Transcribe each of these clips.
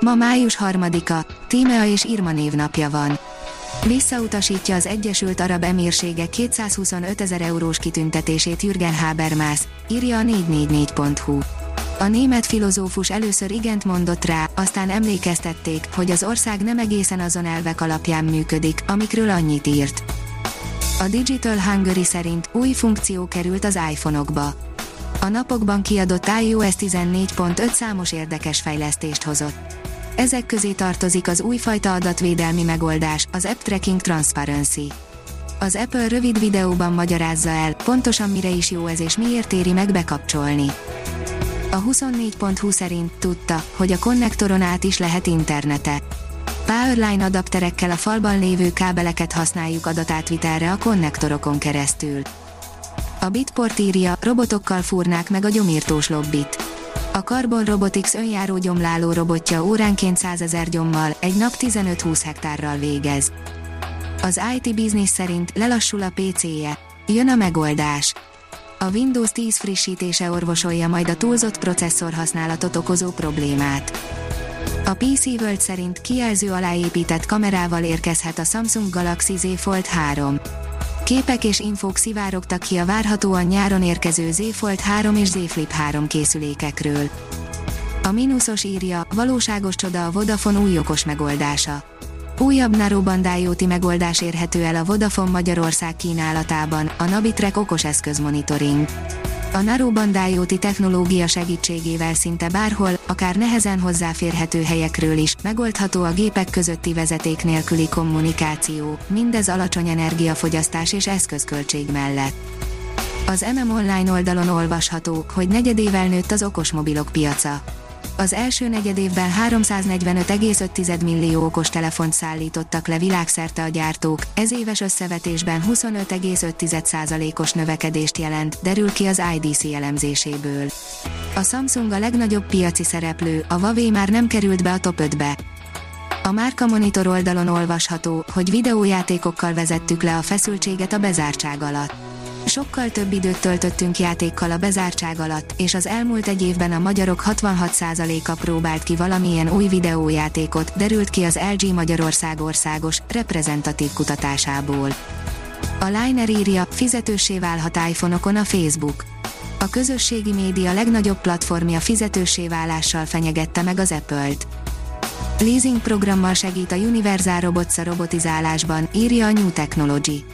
Ma május harmadika, Tímea és Irma névnapja van. Visszautasítja az Egyesült Arab Emírségek 225 ezer eurós kitüntetését Jürgen Habermas, írja a 444.hu. A német filozófus először igent mondott rá, aztán emlékeztették, hogy az ország nem egészen azon elvek alapján működik, amikről annyit írt. A Digital Hungary szerint új funkció került az iPhone-okba. A napokban kiadott iOS 14.5 számos érdekes fejlesztést hozott. Ezek közé tartozik az újfajta adatvédelmi megoldás, az App Tracking Transparency. Az Apple rövid videóban magyarázza el, pontosan mire is jó ez és miért éri meg bekapcsolni. A 24.20 szerint tudta, hogy a konnektoron át is lehet internete. Powerline adapterekkel a falban lévő kábeleket használjuk adatátvitelre a konnektorokon keresztül. A Bitport írja, robotokkal fúrnák meg a gyomírtós lobbit. A Carbon Robotics önjáró gyomláló robotja óránként 100 ezer gyommal, egy nap 15-20 hektárral végez. Az IT Business szerint lelassul a PC-je. Jön a megoldás. A Windows 10 frissítése orvosolja majd a túlzott processzor használatot okozó problémát. A PC World szerint kijelző aláépített kamerával érkezhet a Samsung Galaxy Z Fold 3. Képek és infók szivárogtak ki a várhatóan nyáron érkező Z Fold 3 és Z Flip 3 készülékekről. A mínuszos írja, valóságos csoda a Vodafone új okos megoldása. Újabb Narrowband IoT megoldás érhető el a Vodafone Magyarország kínálatában, a Nabitrek okos eszközmonitoring. A Narrowband IoT technológia segítségével szinte bárhol, akár nehezen hozzáférhető helyekről is, megoldható a gépek közötti vezeték nélküli kommunikáció, mindez alacsony energiafogyasztás és eszközköltség mellett. Az MM Online oldalon olvasható, hogy negyedével nőtt az okosmobilok piaca az első negyedévben 345,5 millió okos telefont szállítottak le világszerte a gyártók, ez éves összevetésben 25,5%-os növekedést jelent, derül ki az IDC elemzéséből. A Samsung a legnagyobb piaci szereplő, a Huawei már nem került be a top 5-be. A Márka Monitor oldalon olvasható, hogy videójátékokkal vezettük le a feszültséget a bezártság alatt Sokkal több időt töltöttünk játékkal a bezártság alatt, és az elmúlt egy évben a magyarok 66%-a próbált ki valamilyen új videójátékot, derült ki az LG Magyarország országos, reprezentatív kutatásából. A Liner írja, fizetőssé válhat iPhone-okon a Facebook. A közösségi média legnagyobb platformja fizetőssé válással fenyegette meg az Apple-t. Leasing programmal segít a Universal Robots a robotizálásban, írja a New Technology.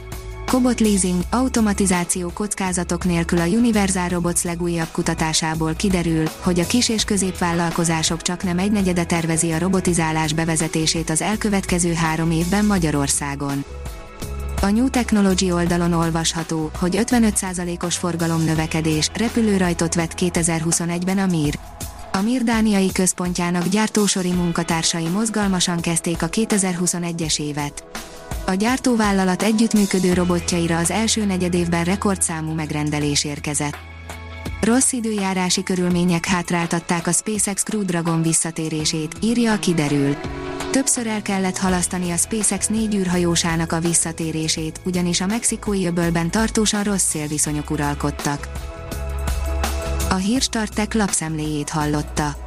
Cobot Leasing, automatizáció kockázatok nélkül a Universal Robots legújabb kutatásából kiderül, hogy a kis és középvállalkozások csak nem egynegyede tervezi a robotizálás bevezetését az elkövetkező három évben Magyarországon. A New Technology oldalon olvasható, hogy 55%-os forgalom növekedés, repülőrajtot vett 2021-ben a MIR. A MIR dániai központjának gyártósori munkatársai mozgalmasan kezdték a 2021-es évet. A gyártóvállalat együttműködő robotjaira az első negyedévben rekordszámú megrendelés érkezett. Rossz időjárási körülmények hátráltatták a SpaceX Crew Dragon visszatérését, írja a kiderül. Többször el kellett halasztani a SpaceX négy űrhajósának a visszatérését, ugyanis a mexikói öbölben tartósan rossz szélviszonyok uralkodtak. A hírstartek lapszemléjét hallotta.